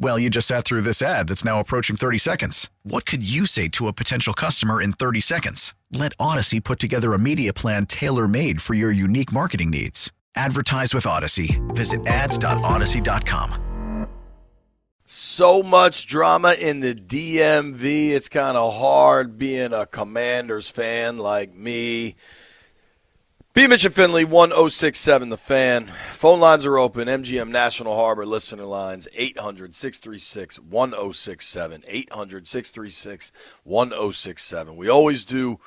Well, you just sat through this ad that's now approaching 30 seconds. What could you say to a potential customer in 30 seconds? Let Audacy put together a media plan tailor made for your unique marketing needs. Advertise with Audacy. Visit ads.audacy.com. So much drama in the DMV. It's kind of hard being a Commanders fan like me. B. Mitch and Finlay, 1067 The Fan. Phone lines are open. MGM National Harbor listener lines, 800 636 1067. 800 636 1067. We always do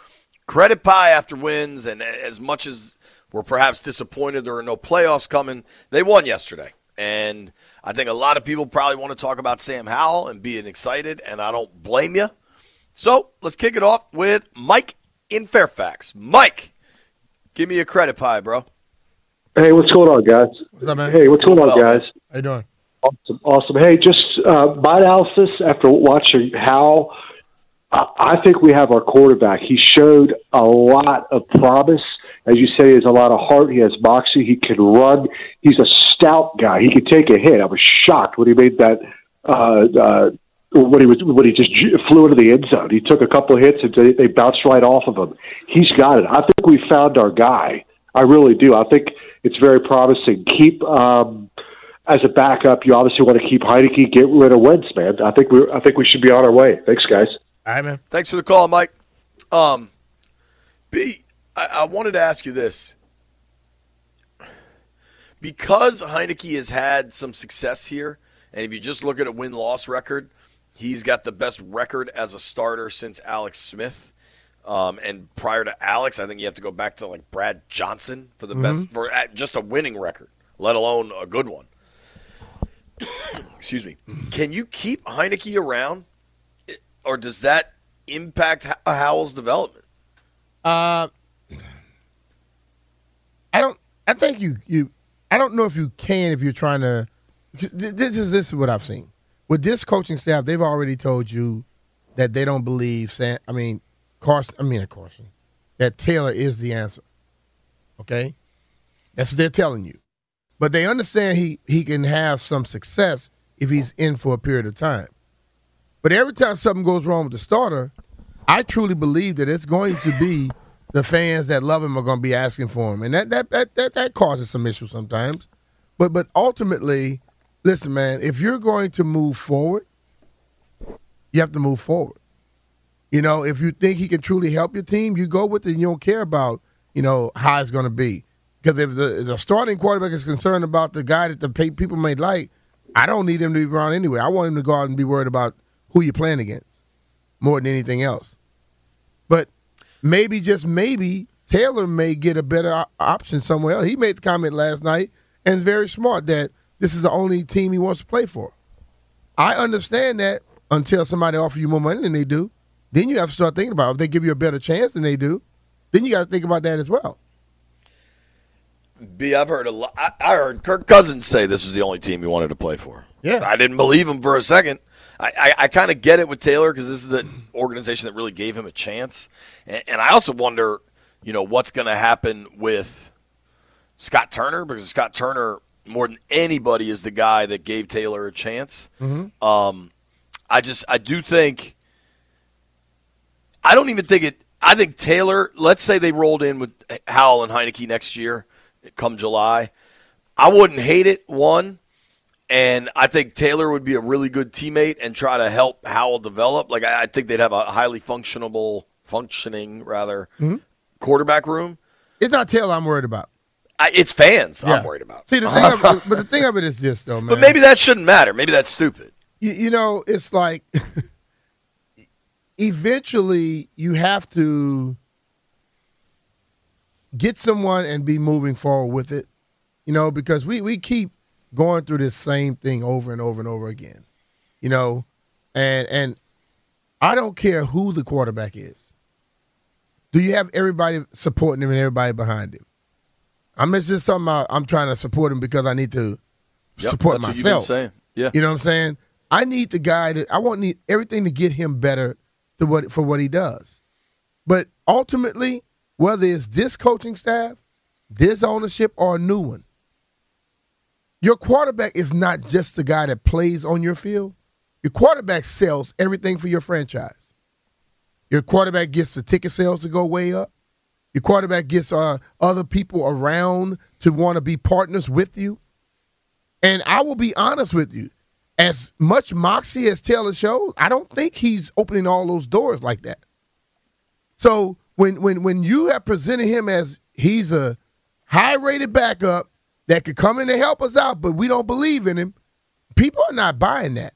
credit pie after wins, and as much as we're perhaps disappointed there are no playoffs coming, they won yesterday. And I think a lot of people probably want to talk about Sam Howell and being excited, and I don't blame you. So let's kick it off with Mike in Fairfax. Mike. Give me a credit pie, bro. Hey, what's going on, guys? What's up, man? Hey, what's going on, guys? How you doing? Awesome, awesome. Hey, just uh, my analysis after watching how I I think we have our quarterback. He showed a lot of promise. As you say, he has a lot of heart. He has moxie. He can run. He's a stout guy. He could take a hit. I was shocked when he made that. Uh, uh, when he was when he just flew into the end zone, he took a couple of hits and they, they bounced right off of him. He's got it. I think we found our guy. I really do. I think it's very promising. Keep um, as a backup. You obviously want to keep Heinicke. Get rid of Wentz, man. I think we I think we should be on our way. Thanks, guys. All right, man. Thanks for the call, Mike. Um, B, I, I wanted to ask you this. Because Heinicke has had some success here, and if you just look at a win loss record, he's got the best record as a starter since Alex Smith. Um, and prior to Alex, I think you have to go back to like Brad Johnson for the best for just a winning record, let alone a good one. Excuse me. Can you keep Heinicke around, or does that impact Howell's development? Uh, I don't. I think you you. I don't know if you can if you're trying to. This is this is what I've seen with this coaching staff. They've already told you that they don't believe. I mean, Carson. I mean, Carson. That Taylor is the answer. Okay, that's what they're telling you. But they understand he he can have some success if he's in for a period of time. But every time something goes wrong with the starter, I truly believe that it's going to be the fans that love him are going to be asking for him, and that that that that, that causes some issues sometimes. But but ultimately, listen, man, if you're going to move forward, you have to move forward. You know, if you think he can truly help your team, you go with it. and You don't care about you know how it's going to be. Because if the, the starting quarterback is concerned about the guy that the pe- people may like, I don't need him to be around anyway. I want him to go out and be worried about who you're playing against more than anything else. But maybe, just maybe, Taylor may get a better option somewhere else. He made the comment last night, and very smart that this is the only team he wants to play for. I understand that until somebody offers you more money than they do. Then you have to start thinking about it. if they give you a better chance than they do. Then you got to think about that as well. B, I've heard a lot. I, I heard Kirk Cousins say this was the only team he wanted to play for. Yeah. I didn't believe him for a second. I, I, I kind of get it with Taylor because this is the organization that really gave him a chance, and, and I also wonder, you know, what's going to happen with Scott Turner because Scott Turner more than anybody is the guy that gave Taylor a chance. Um, I just I do think I don't even think it. I think Taylor. Let's say they rolled in with Howell and Heinicke next year, come July. I wouldn't hate it. One, and I think Taylor would be a really good teammate and try to help Howell develop. Like I, I think they'd have a highly functionable, functioning rather quarterback room. It's not Taylor I'm worried about. I, it's fans Yeah. I'm worried about. See, the thing of, but the thing of it is this, though, man. But maybe that shouldn't matter. Maybe that's stupid. You, you know, it's like eventually you have to get someone and be moving forward with it. You know, because we we keep going through this same thing over and over and over again. You know, and and I don't care who the quarterback is. Do you have everybody supporting him and everybody behind him? I'm just talking about I'm trying to support him because I need to Yep, support that's what you've been myself. saying. Yeah. You know what I'm saying? I need the guy that I want need everything to get him better to what for what he does. But ultimately, whether it's this coaching staff, this ownership, or a new one, your quarterback is not just the guy that plays on your field. Your quarterback sells everything for your franchise. Your quarterback gets the ticket sales to go way up. Your quarterback gets uh, other people around to want to be partners with you. And I will be honest with you, as much moxie as Taylor shows, I don't think he's opening all those doors like that. So when when when you have presented him as he's a high rated backup that could come in and help us out, but we don't believe in him, people are not buying that.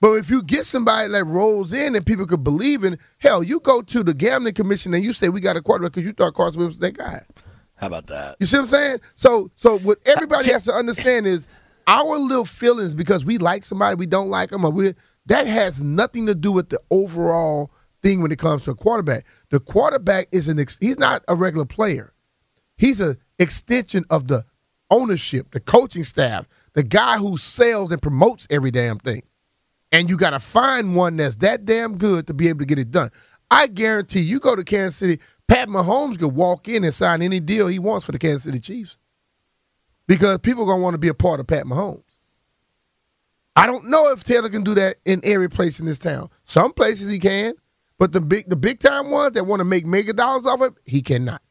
But if you get somebody that rolls in and people could believe in, hell, you go to the gambling commission and you say we got a quarterback because you thought Carson Wentz was that guy. How about that? You see what I'm saying? So so what everybody has to understand is our little feelings because we like somebody, we don't like them, or we that has nothing to do with the overall thing when it comes to a quarterback. The quarterback is an ex- he's not a regular player. He's a extension of the ownership, the coaching staff, the guy who sells and promotes every damn thing. And you got to find one that's that damn good to be able to get it done. I guarantee you go to Kansas City, Pat Mahomes could walk in and sign any deal he wants for the Kansas City Chiefs because people are going to want to be a part of Pat Mahomes. I don't know if Taylor can do that in every place in this town. Some places he can, but the big the big time ones that want to make mega dollars off it, he cannot.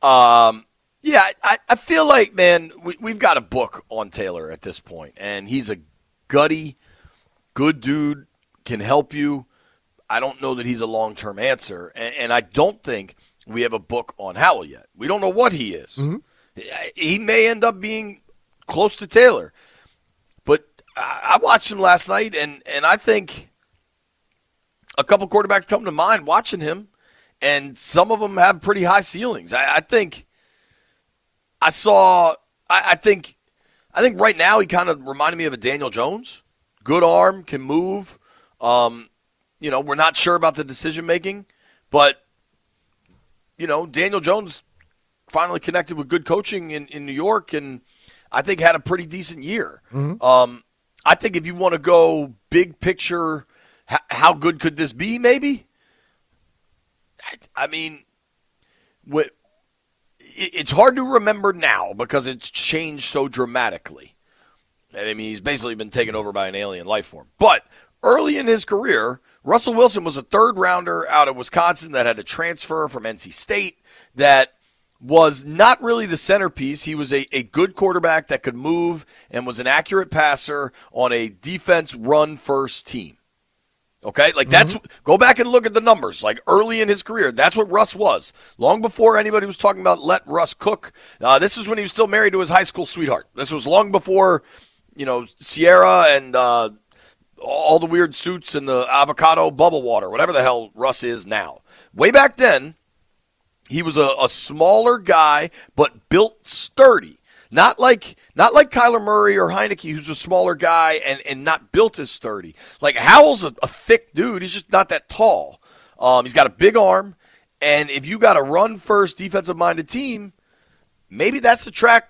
Um, yeah, I, I feel like, man, we, we've got a book on Taylor at this point, and he's a gutty, good dude, can help you. I don't know that he's a long term answer, and, and I don't think we have a book on Howell yet. We don't know what he is. Mm-hmm. He may end up being close to Taylor, but I, I watched him last night, and, and I think a couple quarterbacks come to mind watching him, and some of them have pretty high ceilings. I, I think I saw. I, I think. I think right now he kind of reminded me of a Daniel Jones. Good arm, can move. Um, you know, we're not sure about the decision making, but you know, Daniel Jones finally connected with good coaching in, in New York, and I think had a pretty decent year. Um, I think if you want to go big picture, h- how good could this be? Maybe. I, I mean, what it's hard to remember now because it's changed so dramatically. I mean, he's basically been taken over by an alien life form. But early in his career, Russell Wilson was a third rounder out of Wisconsin that had to transfer from NC State that was not really the centerpiece. He was a, a good quarterback that could move and was an accurate passer on a defense run first team. Okay, like that's go back and look at the numbers. Like early in his career, that's what Russ was. Long before anybody was talking about let Russ cook. Uh, this is when he was still married to his high school sweetheart. This was long before, you know, Ciara and uh, all the weird suits and the avocado bubble water, whatever the hell Russ is now. Way back then, he was a, a smaller guy, but built sturdy. Not like not like Kyler Murray or Heinicke, who's a smaller guy and, and not built as sturdy. Like Howell's a, a thick dude. He's just not that tall. Um, he's got a big arm, and if you got a run first defensive minded team, maybe that's the track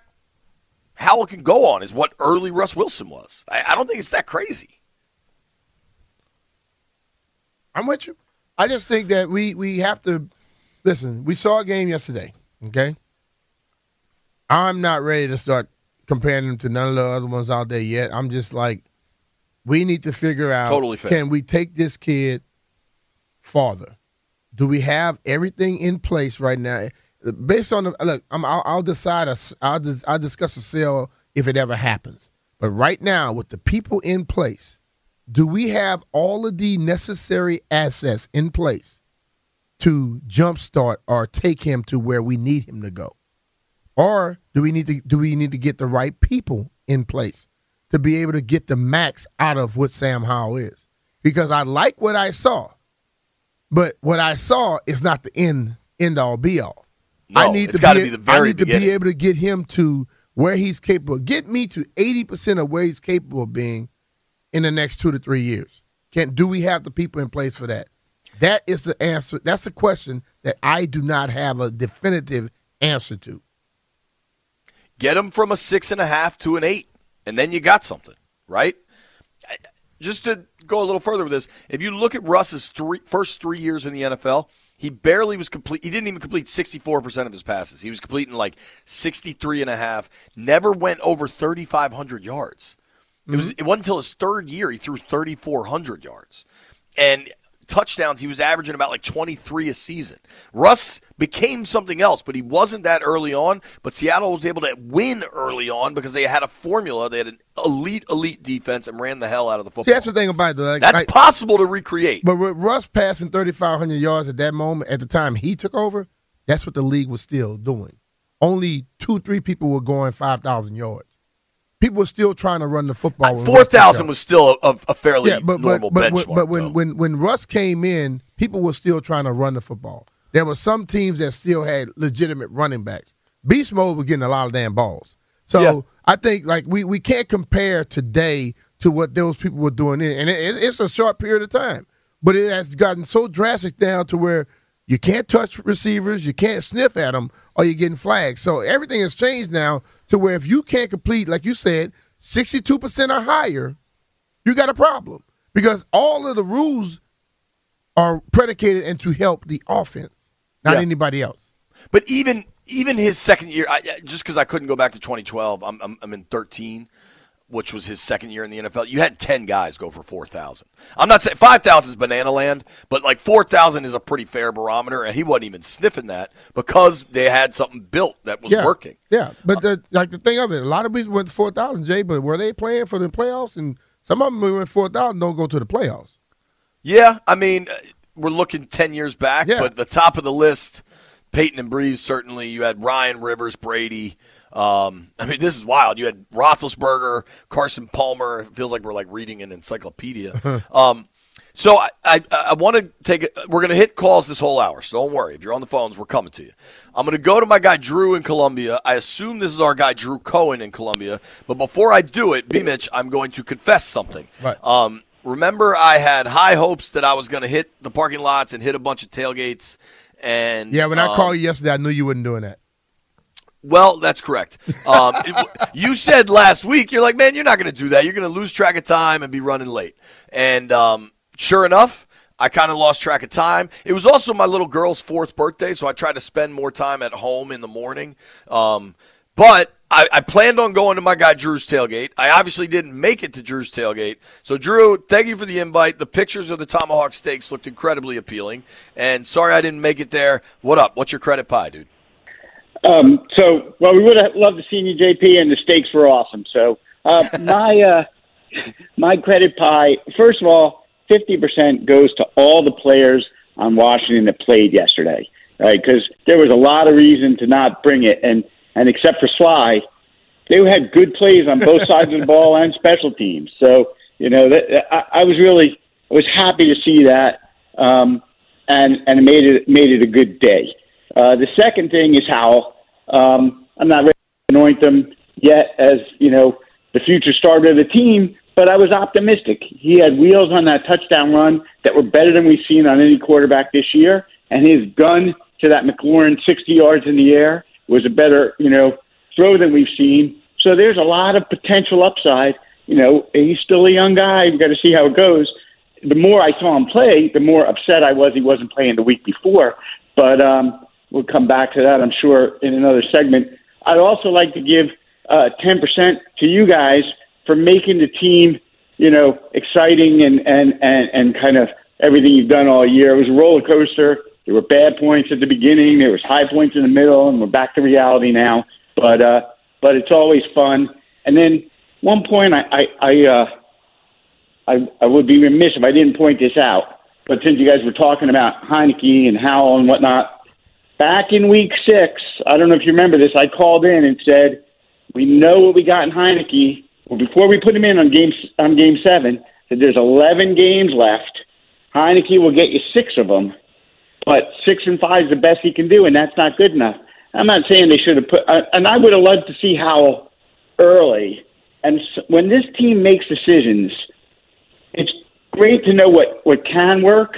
Howell can go on. Is what early Russ Wilson was. I, I don't think it's that crazy. I'm with you. I just think that we we have to listen. We saw a game yesterday. Okay, I'm not ready to start comparing them to none of the other ones out there yet. I'm just like, we need to figure out. Totally fair. Can we take this kid farther? Do we have everything in place right now? Based on the look, I'm, I'll, I'll decide. A, I'll I'll discuss a sale if it ever happens. But right now, with the people in place, do we have all of the necessary assets in place to jumpstart or take him to where we need him to go? Or do we need to do we need to get the right people in place to be able to get the max out of what Sam Howell is. Because I like what I saw, but what I saw is not the end end all be all. No, I need to be, be the very I need to be able to get him to where he's capable. Get me to eighty percent of where he's capable of being in the next two to three years. Can do we have the people in place for that? That is the answer. That's the question that I do not have a definitive answer to. Get him from a six and a half to an eight, and then you got something, right? Just to go a little further with this, if you look at Russ's three, first three years in the NFL, he barely was complete. He didn't even complete 64% of his passes. He was completing like 63 and a half, never went over 3,500 yards. It was mm-hmm. it wasn't until his third year he threw 3,400 yards, and touchdowns he was averaging about like 23 a season. Russ became something else, but he wasn't that early on. But Seattle was able to win early on because they had a formula. They had an elite, elite defense and ran the hell out of the football. See, that's the thing about it. Like, That's like- possible to recreate. But with Russ passing 3,500 yards at that moment, at the time he took over, that's what the league was still doing. Only two, three people were going 5,000 yards. People were still trying to run the football. Four thousand was still a, a fairly yeah, but, normal but, but, benchmark. when- but when, though. when, when Russ came in, people were still trying to run the football. There were some teams that still had legitimate running backs. Beast Mode was getting a lot of damn balls. So Yeah. I think like we, we can't compare today to what those people were doing, and it, it's a short period of time. But it has gotten so drastic down to where you can't touch receivers, you can't sniff at them, or you're getting flagged. So everything has changed now to where if you can't complete, like you said, 62% or higher, you got a problem because all of the rules are predicated and to help the offense, not Yeah. anybody else. But even even his second year, I, just because I couldn't go back to 2012, I'm, I'm I'm in 13, which was his second year in the NFL. You had 10 guys go for 4,000. I'm not saying 5,000 is banana land, but like 4,000 is a pretty fair barometer, and he wasn't even sniffing that because they had something built that was yeah, working. Yeah, but the, like the thing of it, a lot of people went four thousand, Jay. But were they playing for the playoffs? And some of them who went four thousand don't go to the playoffs. Yeah, I mean, we're looking 10 years back, Yeah. but the top of the list, Peyton and Brees, certainly. You had Ryan Rivers, Brady. Um, I mean, this is wild. You had Roethlisberger, Carson Palmer. It feels like we're like reading an encyclopedia. um, so I, I, I want to take it. We're going to hit calls this whole hour, so don't worry. If you're on the phones, we're coming to you. I'm going to go to my guy Drew in Columbia. I assume this is our guy Drew Cohen in Columbia. But before I do it, B. Mitch, I'm going to confess something. Right. Um, remember, I had high hopes that I was going to hit the parking lots and hit a bunch of tailgates. And Yeah, when I um, called you yesterday, I knew you wasn't doing that. Well, that's correct. Um, it- you said last week, you're like, man, you're not going to do that. You're going to lose track of time and be running late. And um, sure enough, I kind of lost track of time. It was also my little girl's fourth birthday, so I tried to spend more time at home in the morning. Um, but I, I planned on going to my guy Drew's tailgate. I obviously didn't make it to Drew's tailgate. So, Drew, thank you for the invite. The pictures of the tomahawk steaks looked incredibly appealing. And sorry I didn't make it there. What up? What's your credit pie, dude? Um, so, well, we would have loved to see you, JP, and the stakes were awesome. So, uh, my uh, my credit pie, first of all, fifty percent goes to all the players on Washington that played yesterday, right? Because there was a lot of reason to not bring it, and and except for Sly, they had good plays on both sides of the ball and special teams. So, you know, that, I, I was really I was happy to see that, um, and and it made it made it a good day. Uh, the second thing is Howell. Um, I'm not ready to anoint them yet as you know the future starter of the team, but I was optimistic. He had wheels on that touchdown run that were better than we've seen on any quarterback this year, and his gun to that McLaurin 60 yards in the air was a better you know throw than we've seen. So there's a lot of potential upside. You know, he's still a young guy. We've got to see how it goes. The more I saw him play, the more upset I was he wasn't playing the week before. But um, we'll come back to that, I'm sure, in another segment. I'd also like to give uh, 10% to you guys for making the team, you know, exciting and, and, and, and kind of everything you've done all year. It was a roller coaster. There were bad points at the beginning. There was high points in the middle, and we're back to reality now. But uh, but it's always fun. And then one point, I I I, uh, I I would be remiss if I didn't point this out. But since you guys were talking about Heinicke and Howell and whatnot, back in week six, I don't know if you remember this, I called in and said, We know what we got in Heinicke. Well, before we put him in on game on game seven, that there's 11 games left. Heinicke will get you six of them, but six and five is the best he can do, and that's not good enough. I'm not saying they should have put, uh, and I would have loved to see how early. And when this team makes decisions, it's great to know what what can work,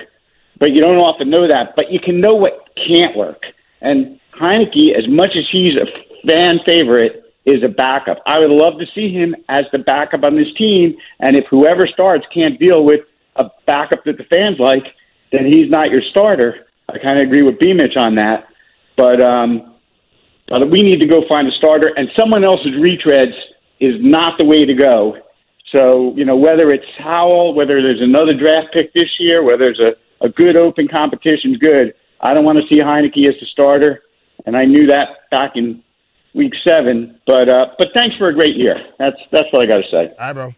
but you don't often know that. But you can know what can't work. And Heinicke, as much as he's a fan favorite, is a backup. I would love to see him as the backup on this team. And if whoever starts can't deal with a backup that the fans like, then he's not your starter. I kind of agree with B Mitch on that. But um, but we need to go find a starter, and someone else's retreads is not the way to go. So you know whether it's Howell, whether there's another draft pick this year, whether there's a, a good open competition's good. I don't want to see Heinicke as the starter, and I knew that back in week seven. But uh, but thanks for a great year. That's that's what I got to say. All right, bro.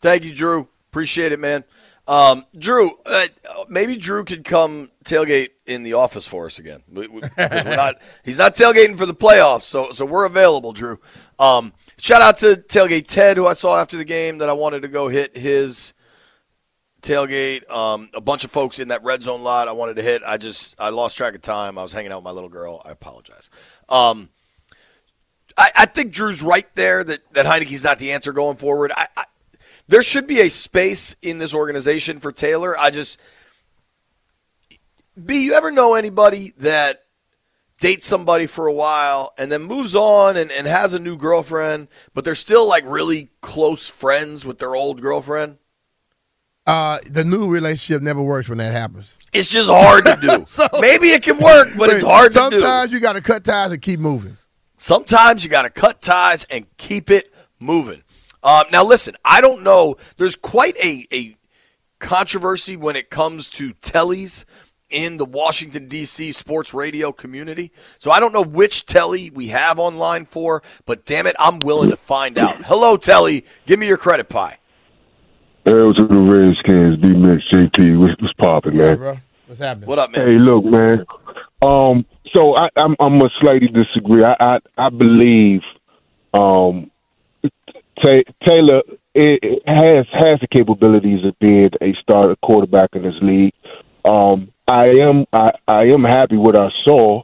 Thank you, Drew. Appreciate it, man. Um, Drew, uh, maybe Drew could come tailgate in the office for us again because we're not. He's not tailgating for the playoffs, so so we're available, Drew. Um, shout out to tailgate Ted, who I saw after the game that I wanted to go hit his tailgate. Um, a bunch of folks in that red zone lot I wanted to hit. I just I lost track of time. I was hanging out with my little girl. I apologize. Um, I, I think Drew's right there that that Heinicke's not the answer going forward. I, I there should be a space in this organization for Taylor. I just B, you ever know anybody that dates somebody for a while and then moves on and, and has a new girlfriend, but they're still like really close friends with their old girlfriend? Uh, the new relationship never works when that happens. It's just hard to do. so, Maybe it can work, but it's hard to do. Sometimes you got to cut ties and keep moving. Sometimes you got to cut ties and keep it moving. Um, now, listen, I don't know. There's quite a, a controversy when it comes to tellies in the Washington, D.C. sports radio community. So I don't know which telly we have online for, but damn it, I'm willing to find out. Hello, telly. Give me your credit pie. Hey, what's up, the Redskins? B Mix JP. What's, what's popping, man? bro. What's happening? What up, man? Hey, look, man. Um, so I, I'm I'm gonna slightly disagree. I I, I believe um Taylor it has has the capabilities of being a starter quarterback in this league. Um, I am I, I am happy with our saw,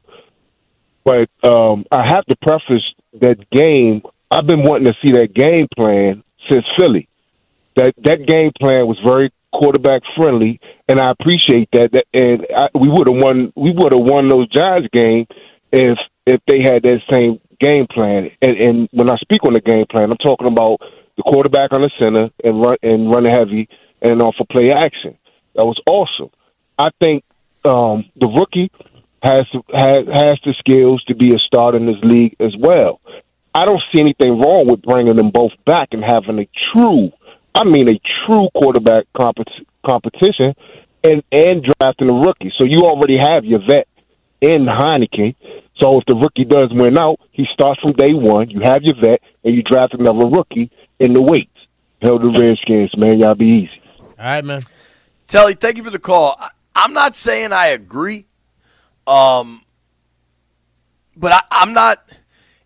but um, I have to preface that game. I've been wanting to see that game plan since Philly. That that game plan was very quarterback friendly, and I appreciate that. that and I, we would have won. We would have won those Giants game if if they had that same game plan. And, and when I speak on the game plan, I'm talking about the quarterback on the center and run and running heavy and off a of play action. That was awesome. I think um, the rookie has has has the skills to be a starter in this league as well. I don't see anything wrong with bringing them both back and having a true, I mean, a true quarterback compet- competition, and and drafting a rookie. So you already have your vet in Heinicke. So if the rookie does win out, he starts from day one. You have your vet, and you draft another rookie in the weights. Hell, the Redskins, man, y'all be easy. All right, man. Telly, thank you for the call. I, am not saying I agree, um, but I, I'm not.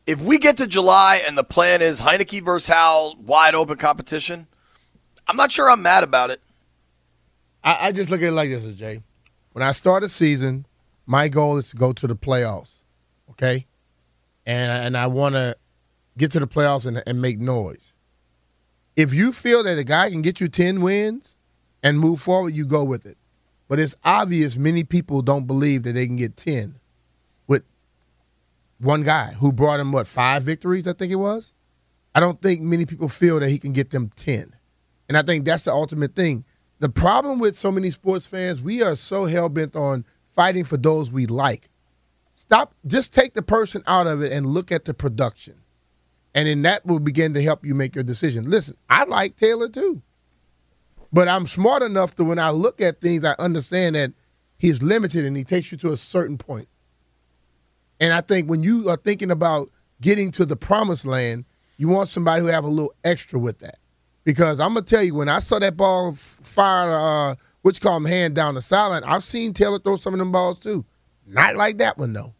If we get to July and the plan is Heinicke versus Howell, wide open competition, I'm not sure I'm mad about it. I, I just look at it like this, Jay. When I start a season, my goal is to go to the playoffs okay? And and I want to get to the playoffs and, and make noise. If you feel that a guy can get you 10 wins and move forward, you go with it. But it's obvious many people don't believe that they can get 10 with one guy who brought him, what, five victories, I think it was? I don't think many people feel that he can get them 10. And I think that's the ultimate thing. The problem with so many sports fans, we are so hell bent on fighting for those we like. Stop. Just take the person out of it and look at the production, and then that will begin to help you make your decision. Listen, I like Taylor too, but I'm smart enough to when I look at things, I understand that he's limited and he takes you to a certain point. And I think when you are thinking about getting to the promised land, you want somebody who have a little extra with that. Because I'm gonna tell you, when I saw that ball fire, uh, which call him hand down the sideline, I've seen Taylor throw some of them balls too. Not like that one though.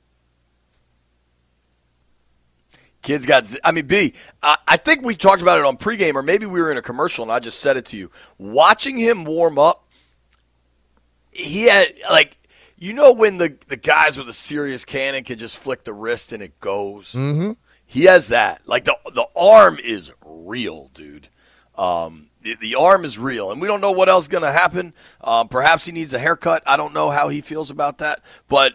Kids got. z- I mean, B. I, I think we talked about it on pregame, or maybe we were in a commercial, and I just said it to you. Watching him warm up, he had like, you know, when the the guys with a serious cannon can just flick the wrist and it goes. Mm-hmm. He has that. Like the the arm is real, dude. Um, the, the arm is real, and we don't know what else is going to happen. Um, perhaps he needs a haircut. I don't know how he feels about that, but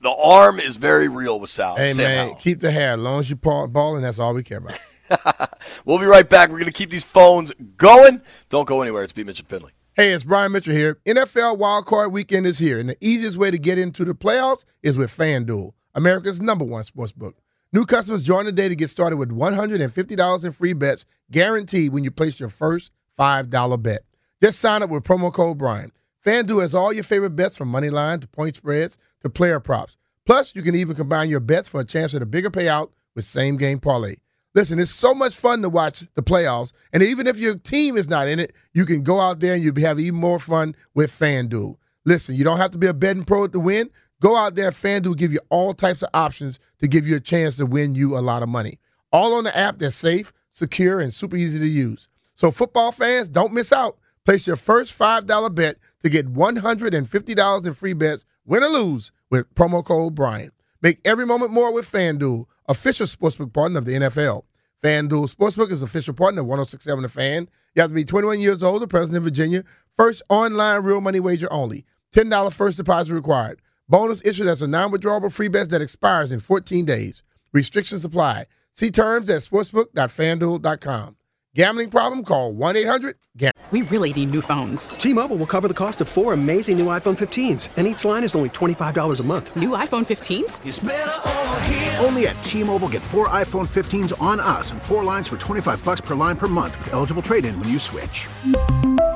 the arm is very real with Sal. Hey Sam man, Howell. keep the hair. As long as you ball, balling, that's all we care about. We'll be right back. We're going to keep these phones going. Don't go anywhere. It's B. Mitchell Finlay. Hey, it's Brian Mitchell here. NFL Wildcard Weekend is here, and the easiest way to get into the playoffs is with FanDuel, America's number one sports book. New customers join today to get started with $150 in free bets guaranteed when you place your first $5 bet. Just sign up with promo code Brian. FanDuel has all your favorite bets from money line to point spreads to player props. Plus, you can even combine your bets for a chance at a bigger payout with same game parlay. Listen, it's so much fun to watch the playoffs, and even if your team is not in it, you can go out there and you'll have even more fun with FanDuel. Listen, you don't have to be a betting pro to win. Go out there, FanDuel give you all types of options to give you a chance to win you a lot of money. All on the app that's safe, secure, and super easy to use. So, football fans, don't miss out. Place your first $5 bet to get $150 in free bets, win or lose, with promo code Brian. Make every moment more with FanDuel, official sportsbook partner of the NFL. FanDuel Sportsbook is official partner of 1067 The Fan. You have to be 21 years old or present in Virginia. First online real money wager only. $10 first deposit required. Bonus issued as a non withdrawable free bet that expires in 14 days. Restrictions apply. See terms at sportsbook.fanduel.com. Gambling problem? Call 1 800 GAMBLE. We really need new phones. T-Mobile will cover the cost of four amazing new iPhone 15s, and each line is only $25 a month. New iPhone 15s? Only at T-Mobile get four iPhone 15s on us and four lines for 25 bucks per line per month with eligible trade-in when you switch.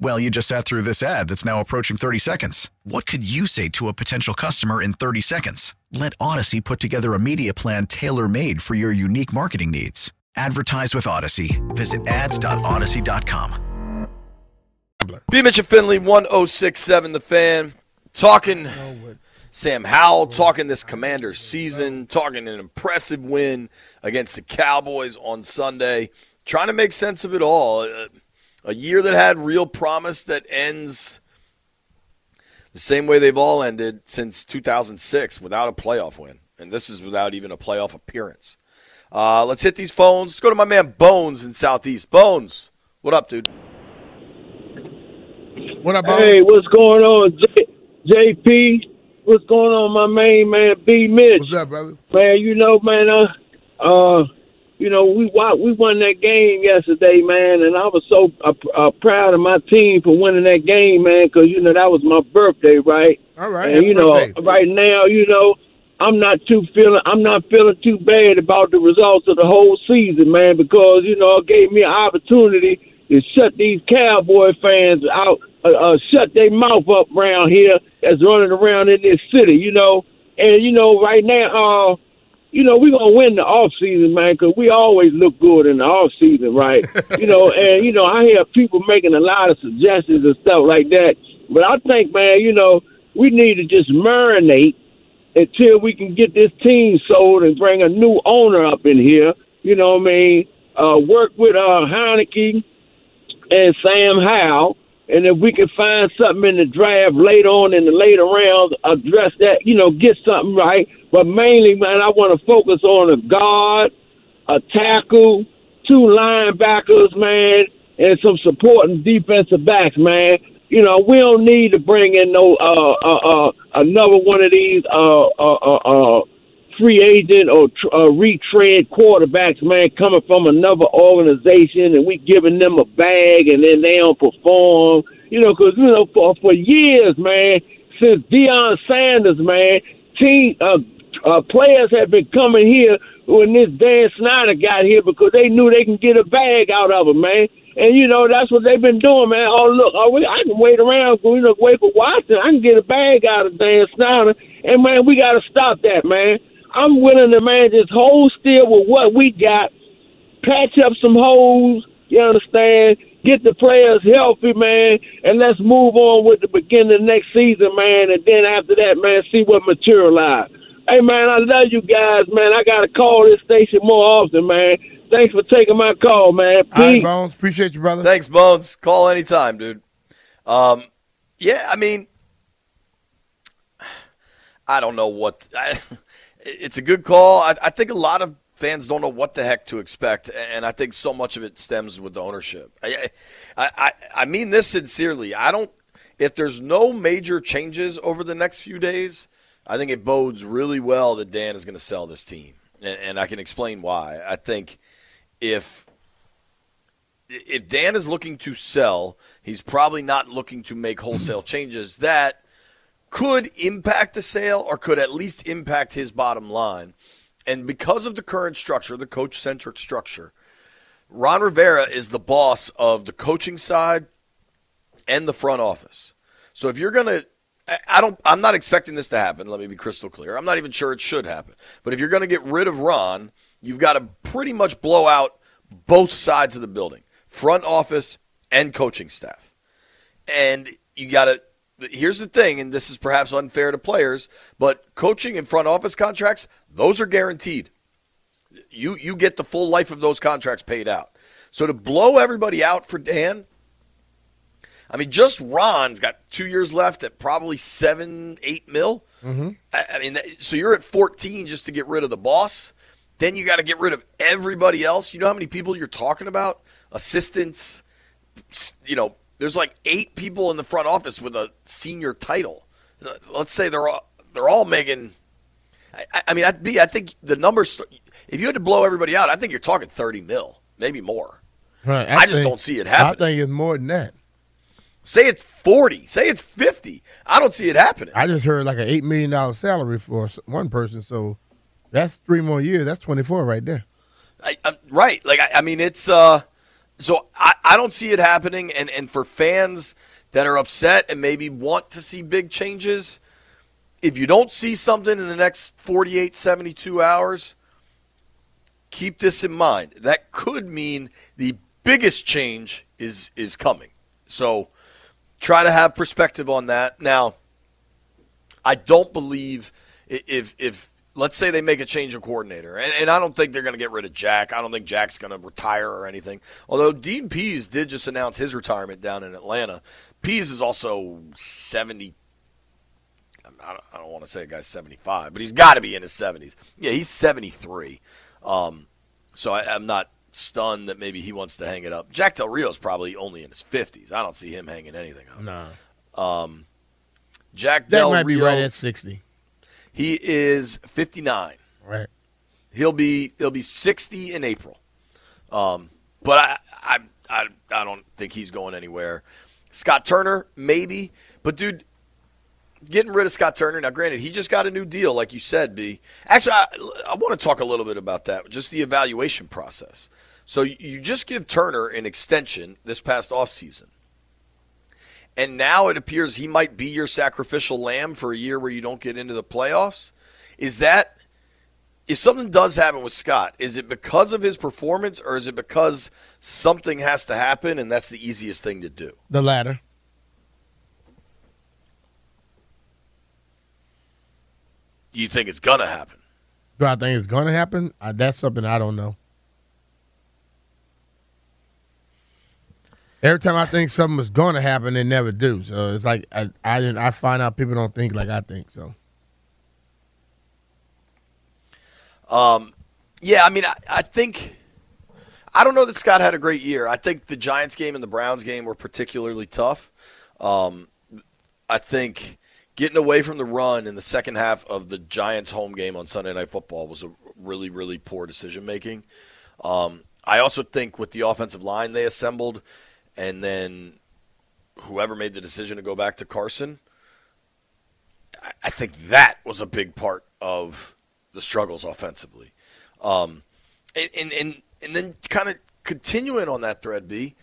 Well, you just sat through this ad that's now approaching 30 seconds. What could you say to a potential customer in 30 seconds? Let Audacy put together a media plan tailor made for your unique marketing needs. Advertise with Audacy. Visit ads.audacy.com. B. Mitchell Finlay, 1067 The Fan. Talking Sam Howell, talking this commander season, talking an impressive win against the Cowboys on Sunday, trying to make sense of it all. Uh, A year that had real promise that ends the same way they've all ended since 2006 without a playoff win. And this is without even a playoff appearance. Uh, let's hit these phones. Let's go to my man Bones in Southeast. Bones, what up, dude? What up, Bones? Hey, what's going on, J- JP? What's going on, my main man, B. Mitch? What's up, brother? Man, you know, man, uh, uh, you know, we won, we won that game yesterday, man, and I was so uh, uh, proud of my team for winning that game, man, because you know that was my birthday, right? All right. And you know, birthday. right now, you know, I'm not too feeling. I'm not feeling too bad about the results of the whole season, man, because you know it gave me an opportunity to shut these Cowboy fans out, uh, uh, shut their mouth up around here that's running around in this city, you know. And you know, right now, uh, you know, we're gonna win the off season, man, because we always look good in the off season, right? you know, and you know, I hear people making a lot of suggestions and stuff like that, but I think, man, you know, we need to just marinate until we can get this team sold and bring a new owner up in here. You know what I mean? Uh, work with uh, Heinicke and Sam Howell. And if we can find something in the draft later on in the later rounds, address that, you know, get something right. But mainly, man, I want to focus on a guard, a tackle, two linebackers, man, and some supporting defensive backs, man. You know, we don't need to bring in no uh uh, uh another one of these uh uh uh, uh free agent or uh, retread quarterbacks, man, coming from another organization, and we giving them a bag, and then they don't perform. You know, because you know for for years, man, since Deion Sanders, man, team uh, uh, players have been coming here when this Dan Snyder got here because they knew they can get a bag out of him, man. And you know that's what they've been doing, man. Oh look, oh, we, I can wait around, you know, wait for Washington. I can get a bag out of Dan Snyder, and man, we got to stop that, man. I'm willing to man just hold still with what we got, patch up some holes. You understand? Get the players healthy, man, and let's move on with the beginning of next season, man. And then after that, man, see what materialize. Hey, man, I love you guys, man. I got to call this station more often, man. Thanks for taking my call, man. Peace. All right, Bones. Appreciate you, brother. Thanks, Bones. Call anytime, dude. Um, yeah, I mean, I don't know what. I, it's a good call. I, I think a lot of fans don't know what the heck to expect, and I think so much of it stems with the ownership. I, I, I mean this sincerely. I don't. If there's no major changes over the next few days, I think it bodes really well that Dan is going to sell this team, and, and I can explain why. I think if if Dan is looking to sell, he's probably not looking to make wholesale changes that could impact the sale or could at least impact his bottom line. And because of the current structure, the coach centric structure, Ron Rivera is the boss of the coaching side and the front office. So if you're going to I don't I'm not expecting this to happen, let me be crystal clear. I'm not even sure it should happen. But if you're going to get rid of Ron, you've got to pretty much blow out both sides of the building, front office and coaching staff. And you got to here's the thing, and this is perhaps unfair to players, but coaching and front office contracts, those are guaranteed. You you get the full life of those contracts paid out. So to blow everybody out for Dan, I mean, just Ron's got two years left at probably seven, eight mil. Mm-hmm. I, I mean, so you're at 14 just to get rid of the boss. Then you got to get rid of everybody else. You know how many people you're talking about? Assistants, you know, there's like eight people in the front office with a senior title. Let's say they're all they're all making. I, I mean, I'd be. I think the numbers. If you had to blow everybody out, I think you're talking thirty mil, maybe more. Right, I, I just think- don't see it happen. I think it's more than that. Say it's forty. Say it's fifty. I don't see it happening. I just heard like an eight million dollar salary for one person, so that's three more years. That's twenty four right there. I, I, right. Like I, I mean, it's uh. So I, I don't see it happening, and and for fans that are upset and maybe want to see big changes, if you don't see something in the next 48, 72 hours, keep this in mind. That could mean the biggest change is is coming. So try to have perspective on that. Now, I don't believe if if let's say they make a change of coordinator, and, and I don't think they're going to get rid of Jack. I don't think Jack's going to retire or anything. Although Dean Pees did just announce his retirement down in Atlanta. Pees is also seventy. I don't, I don't want to say a guy's seventy five, but he's got to be in his seventies. Yeah, he's seventy three. Um, so I, I'm not stunned that maybe he wants to hang it up. Jack Del Rio's probably only in his fifties. I don't see him hanging anything up. No, Um, Jack that Del might be Rio, right at sixty. he is 59. Right. He'll be he'll be 60 in April. Um, but I, I I I don't think he's going anywhere. Scott Turner maybe, but dude, getting rid of Scott Turner now. Granted, he just got a new deal, like you said. B. Actually, I, I want to talk a little bit about that, just the evaluation process. So you, just give Turner an extension this past offseason. And now it appears he might be your sacrificial lamb for a year where you don't get into the playoffs. Is that if something does happen with Scott, is it because of his performance or is it because something has to happen and that's the easiest thing to do? The latter. You think it's gonna happen? Do I think it's to happen? Uh, that's something I don't know. Every time I think something was to happen, it never do. So it's like I I, didn't, I find out people don't think like I think. So Um, yeah, I mean, I, I think I don't know that Scott had a great year. I think the Giants game and the Browns game were particularly tough. Um, I think getting away from the run in the second half of the Giants home game on Sunday Night Football was a really, really poor decision making. Um, I also think with the offensive line they assembled, and then whoever made the decision to go back to Carson, I- think that was a big part of the struggles offensively. Um, and, and, and, and then kind of continuing on that thread, B,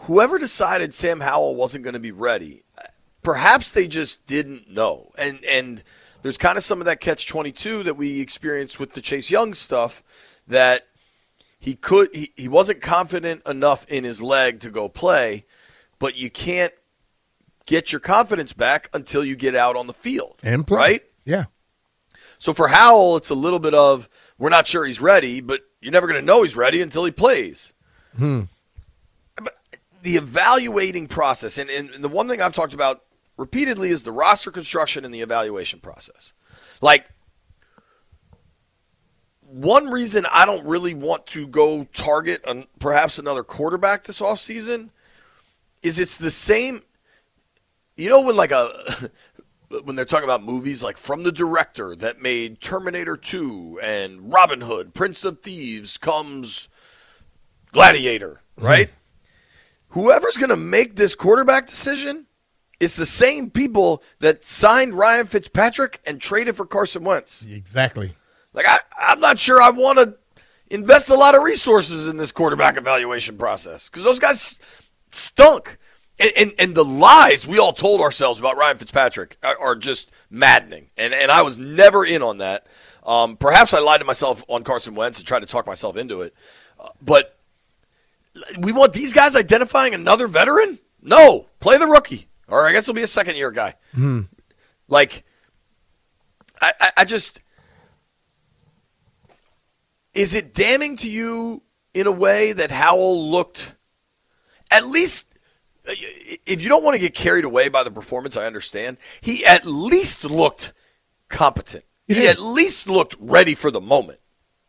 whoever decided Sam Howell wasn't going to be ready, perhaps they just didn't know. And, and there's kind of some of that catch 22 that we experienced with the Chase Young stuff that he could, he, he wasn't confident enough in his leg to go play, but you can't get your confidence back until you get out on the field. And play. Right? Yeah. So for Howell, it's a little bit of we're not sure he's ready, but you're never going to know he's ready until he plays. Hmm. The evaluating process, and, and the one thing I've talked about repeatedly is the roster construction and the evaluation process. Like, one reason I don't really want to go target an, perhaps another quarterback this offseason is it's the same. You know, when like a when they're talking about movies like from the director that made Terminator 2 and Robin Hood, Prince of Thieves comes Gladiator, right? Mm-hmm. Whoever's going to make this quarterback decision is the same people that signed Ryan Fitzpatrick and traded for Carson Wentz. Exactly. Like I I'm not sure I want to invest a lot of resources in this quarterback evaluation process cuz those guys stunk. And, and, and, the lies we all told ourselves about Ryan Fitzpatrick are, are just maddening. And, and I was never in on that. Um, perhaps I lied to myself on Carson Wentz and tried to talk myself into it. Uh, but we want these guys identifying another veteran? No, play the rookie. Or I guess he'll be a second year guy. Hmm. Like, I, I, I just. Is it damning to you in a way that Howell looked at least if you don't want to get carried away by the performance, I understand. He at least looked competent. He, he at least looked ready for the moment.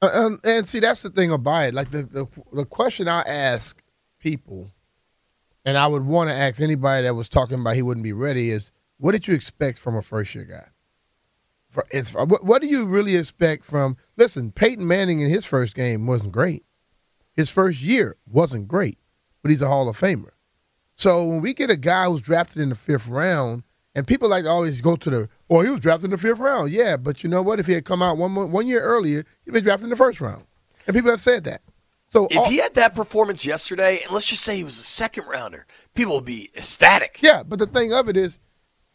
Uh, um, and see, that's the thing about it. Like the, the the question I ask people, and I would want to ask anybody that was talking about he wouldn't be ready is, what did you expect from a first year guy? For, it's, what, what do you really expect from? Listen, Peyton Manning in his first game wasn't great. His first year wasn't great, but he's a Hall of Famer. So when we get a guy who's drafted in the fifth round, and people like to always go to the, oh, he was drafted in the fifth round. Yeah, but you know what? If he had come out one one year earlier, he'd been drafted in the first round. And people have said that. So if all, he had that performance yesterday, and let's just say he was a second rounder, people would be ecstatic. Yeah, but the thing of it is,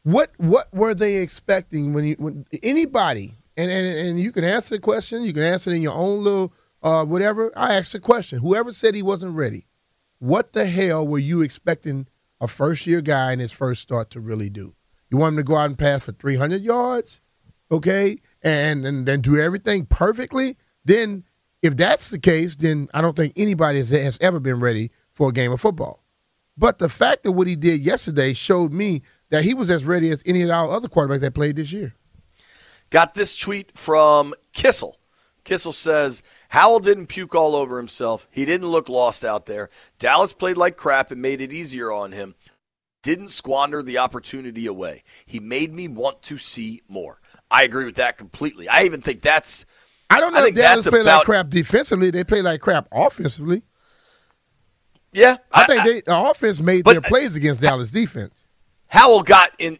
what what were they expecting when you when anybody and and, and you can answer the question, you can answer it in your own little uh, whatever. I asked the question. Whoever said he wasn't ready, what the hell were you expecting a first year guy in his first start to really do? You want him to go out and pass for 300 yards, okay, and and then do everything perfectly? Then, if that's the case, then I don't think anybody has, has ever been ready for a game of football. But the fact of what he did yesterday showed me that he was as ready as any of our other quarterbacks that played this year. Got this tweet from Kissel. Kissel says Howell didn't puke all over himself. He didn't look lost out there. Dallas played like crap and made it easier on him. Didn't squander the opportunity away. He made me want to see more. I agree with that completely. I even think that's. I don't know I if Dallas play about, like crap defensively. They play like crap offensively. Yeah, I, I think they, the offense made their plays against Dallas defense. Howell got in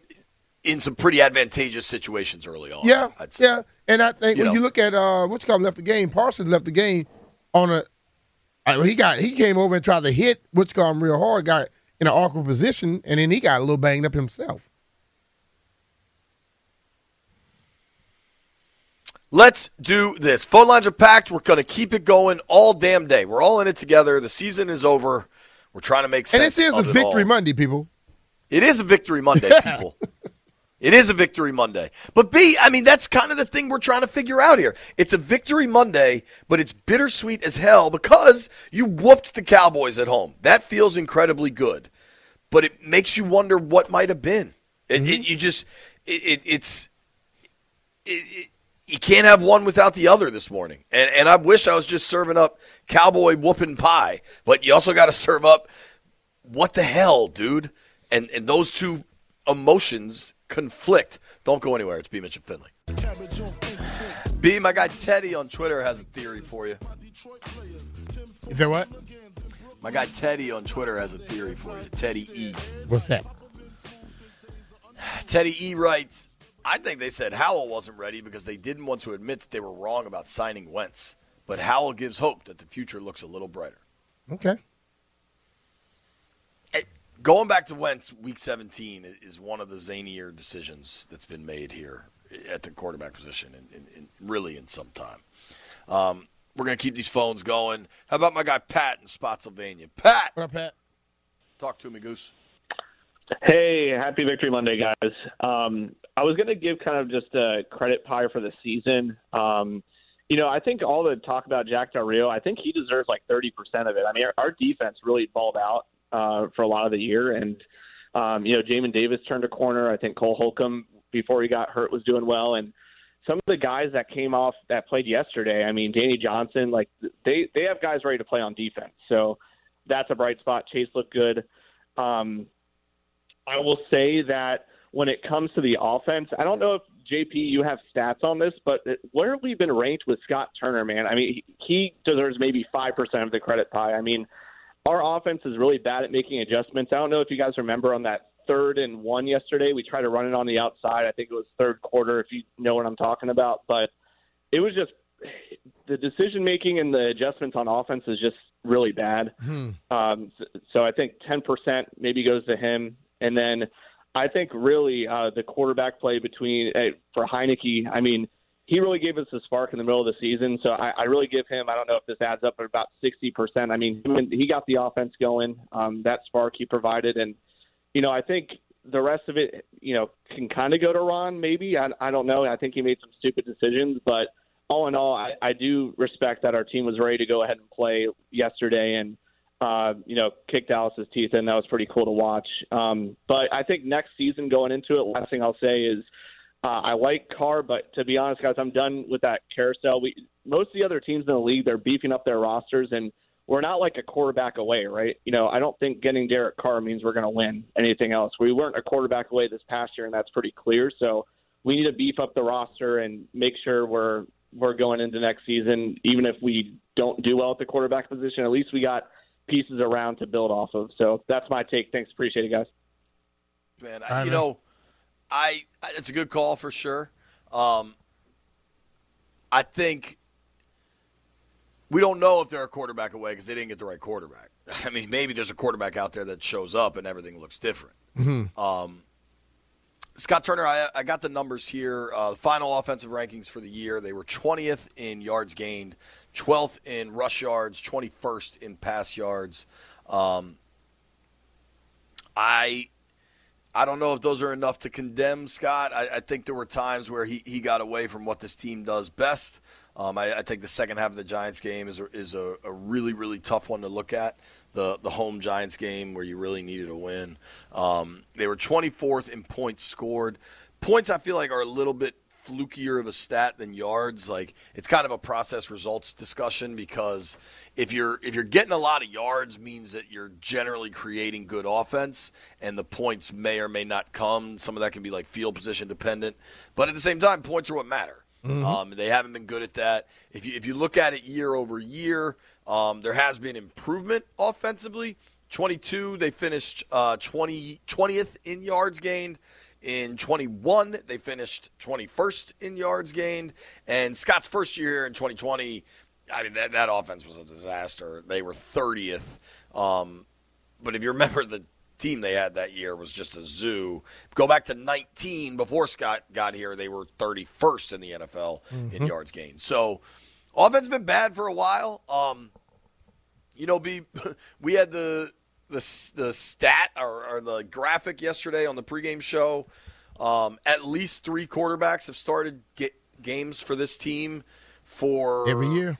in some pretty advantageous situations early on. Yeah, yeah. And I think you when know. you look at uh, what's called left the game, Parsons left the game on a. He got he came over and tried to hit what's called real hard, got in an awkward position, and then he got a little banged up himself. Let's do this. Phone lines are packed. We're going to keep it going all damn day. We're all in it together. The season is over. We're trying to make sense. And it is a Victory Monday, people. It is a Victory Monday, people. It is a victory Monday. But B, I mean, that's kind of the thing we're trying to figure out here. It's a victory Monday, but it's bittersweet as hell because you whooped the Cowboys at home. That feels incredibly good. But it makes you wonder what might have been. And mm-hmm. it, you just, it, it's, you can't have one without the other this morning. And, and I wish I was just serving up cowboy whooping pie, but you also got to serve up what the hell, dude? And, and those two emotions conflict. Don't go anywhere. It's B. Mitchell Finlay. B, my guy Teddy on Twitter has a theory for you. Is there what? My guy Teddy on Twitter has a theory for you. Teddy E. What's that? Teddy E writes, I think they said Howell wasn't ready because they didn't want to admit that they were wrong about signing Wentz. But Howell gives hope that the future looks a little brighter. Okay. Going back to Wentz, Week 17 is one of the zanier decisions that's been made here at the quarterback position, and, and, and really in some time. Um, we're going to keep these phones going. How about my guy Pat in Spotsylvania? Pat, What up, Pat? talk to me, Goose. Hey, happy Victory Monday, guys. Um, I was going to give kind of just a credit pie for the season. Um, you know, I think all the talk about Jack Del Rio, I think he deserves like 30% of it. I mean, our, our defense really balled out uh, for a lot of the year. And, um, you know, Jamin Davis turned a corner. I think Cole Holcomb, before he got hurt, was doing well. And some of the guys that came off that played yesterday, I mean, Danny Johnson, like they, they have guys ready to play on defense. So that's a bright spot. Chase looked good. Um, I will say that when it comes to the offense, I don't know if JP you have stats on this, but where have we been ranked with Scott Turner, man? I mean, he deserves maybe five percent of the credit pie. I mean, our offense is really bad at making adjustments. I don't know if you guys remember on that third and one yesterday, we tried to run it on the outside. I think it was third quarter, if you know what I'm talking about, but it was just the decision making and the adjustments on offense is just really bad. Hmm. Um, so, so I think 10% maybe goes to him. And then I think really uh, the quarterback play between uh, for Heinicke, I mean, he really gave us a spark in the middle of the season. So I, I really give him, I don't know if this adds up, but about 60%. I mean, he got the offense going, um, that spark he provided. And, you know, I think the rest of it, you know, can kind of go to Ron, maybe. I, I don't know. I think he made some stupid decisions, but all in all, I, I do respect that our team was ready to go ahead and play yesterday and, uh, you know, kick Dallas's teeth in. That was pretty cool to watch. Um, but I think next season going into it, last thing I'll say is uh, I like Carr, but to be honest, guys, I'm done with that carousel. We most of the other teams in the league they're beefing up their rosters, and we're not like a quarterback away, right? You know, I don't think getting Derek Carr means we're going to win anything else. We weren't a quarterback away this past year, and that's pretty clear. So we need to beef up the roster and make sure we're we're going into next season, even if we don't do well at the quarterback position. At least we got pieces around to build off of. So that's my take. Thanks, appreciate it, guys. Man, I, you know, I it's a good call for sure. Um, I think we don't know if they're a quarterback away because they didn't get the right quarterback. I mean, maybe there's a quarterback out there that shows up and everything looks different. Mm-hmm. Um, Scott Turner, I, I got the numbers here. Uh, the final offensive rankings for the year, they were 20th in yards gained, 12th in rush yards, 21st in pass yards. Um, I I don't know if those are enough to condemn Scott. I, I think there were times where he, he got away from what this team does best. Um, I, I, think the second half of the Giants game is a, is a, a, really really tough one to look at. The the home Giants game where you really needed a win. Um, they were 24th in points scored. Points I feel like are a little bit flukier of a stat than yards. Like it's kind of a process results discussion because if you're if you're getting a lot of yards means that you're generally creating good offense and the points may or may not come. Some of that can be like field position dependent, but at the same time, points are what matter. Mm-hmm. Um, they haven't been good at that. If you if you look at it year over year, um, there has been improvement offensively. 22, they finished uh, 20, 20th in yards gained. In 21, they finished 21st in yards gained. And Scott's first year in 2020, I mean, that, that offense was a disaster. They were 30th. Um, but if you remember, the team they had that year was just a zoo. Go back to 19 before Scott got here, they were 31st in the NFL mm-hmm. in yards gained. So offense been bad for a while. Um, you know, be we had the the the stat or, or the graphic yesterday on the pregame show. Um, at least three quarterbacks have started get games for this team for every year.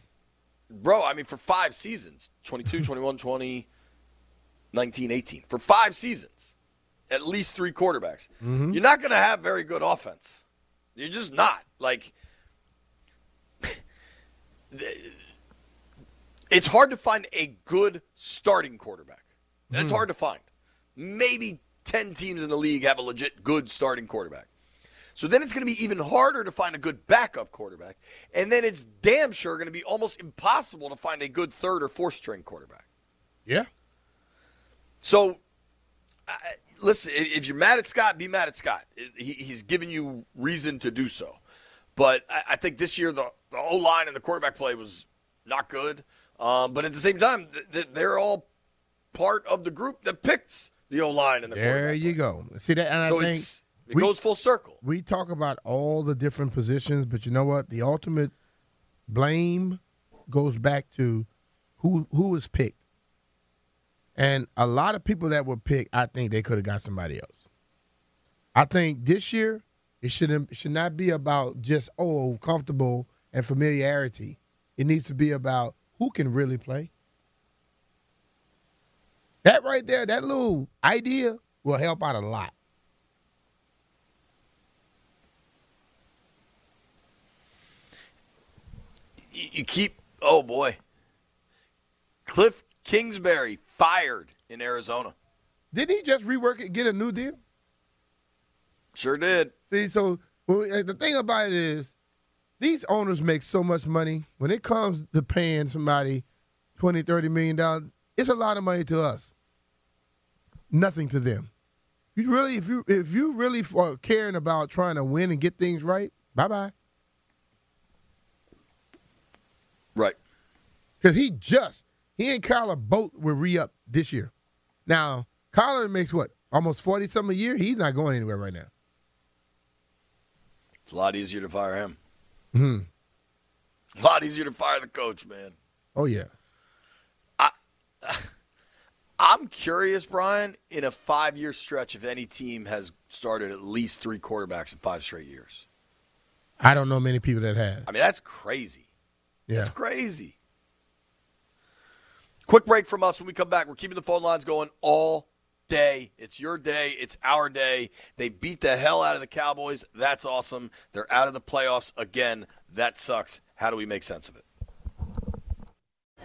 Bro, I mean for five seasons. 22, 21, 20, 19, 18. For five seasons. At least three quarterbacks. Mm-hmm. You're not going to have very good offense. You're just not. Like it's hard to find a good starting quarterback. That's Hmm. hard to find. Maybe 10 teams in the league have a legit good starting quarterback. So then it's going to be even harder to find a good backup quarterback. And then it's damn sure going to be almost impossible to find a good third or fourth string quarterback. Yeah. So I, listen, if you're mad at Scott, be mad at Scott. He, he's given you reason to do so. But I, I think this year the, the O line and the quarterback play was not good. Um, but at the same time, th- th- they're all part of the group that picks the O line and the back. There you go. See that, and So I think it's- it goes full circle. We talk about all the different positions, but you know what? The ultimate blame goes back to who who was picked. And a lot of people that were picked, I think they could have got somebody else. I think this year it shouldn't it should not be about just oh comfortable and familiarity. It needs to be about who can really play. That right there, that little idea will help out a lot. You, keep, oh boy. Cliff Kingsbury fired in Arizona. Didn't he just rework it, get a new deal? Sure did. See, so well, the thing about it is, these owners make so much money. When it comes to paying somebody 20 30 million dollars, it's a lot of money to us. Nothing to them. You really, if you if you really are caring about trying to win and get things right, bye bye. Right. Because he just he and Kyler both will re up this year. Now Kyler makes what almost forty something a year. He's not going anywhere right now. It's a lot easier to fire him. Hmm. A lot easier to fire the coach, man. Oh yeah. I'm curious, Brian, in a five year stretch, if any team has started at least three quarterbacks in five straight years. I don't know many people that have. I mean, that's crazy. Yeah. That's crazy. Quick break from us when we come back. We're keeping the phone lines going all day. It's your day. It's our day. They beat the hell out of the Cowboys. That's awesome. They're out of the playoffs again. That sucks. How do we make sense of it?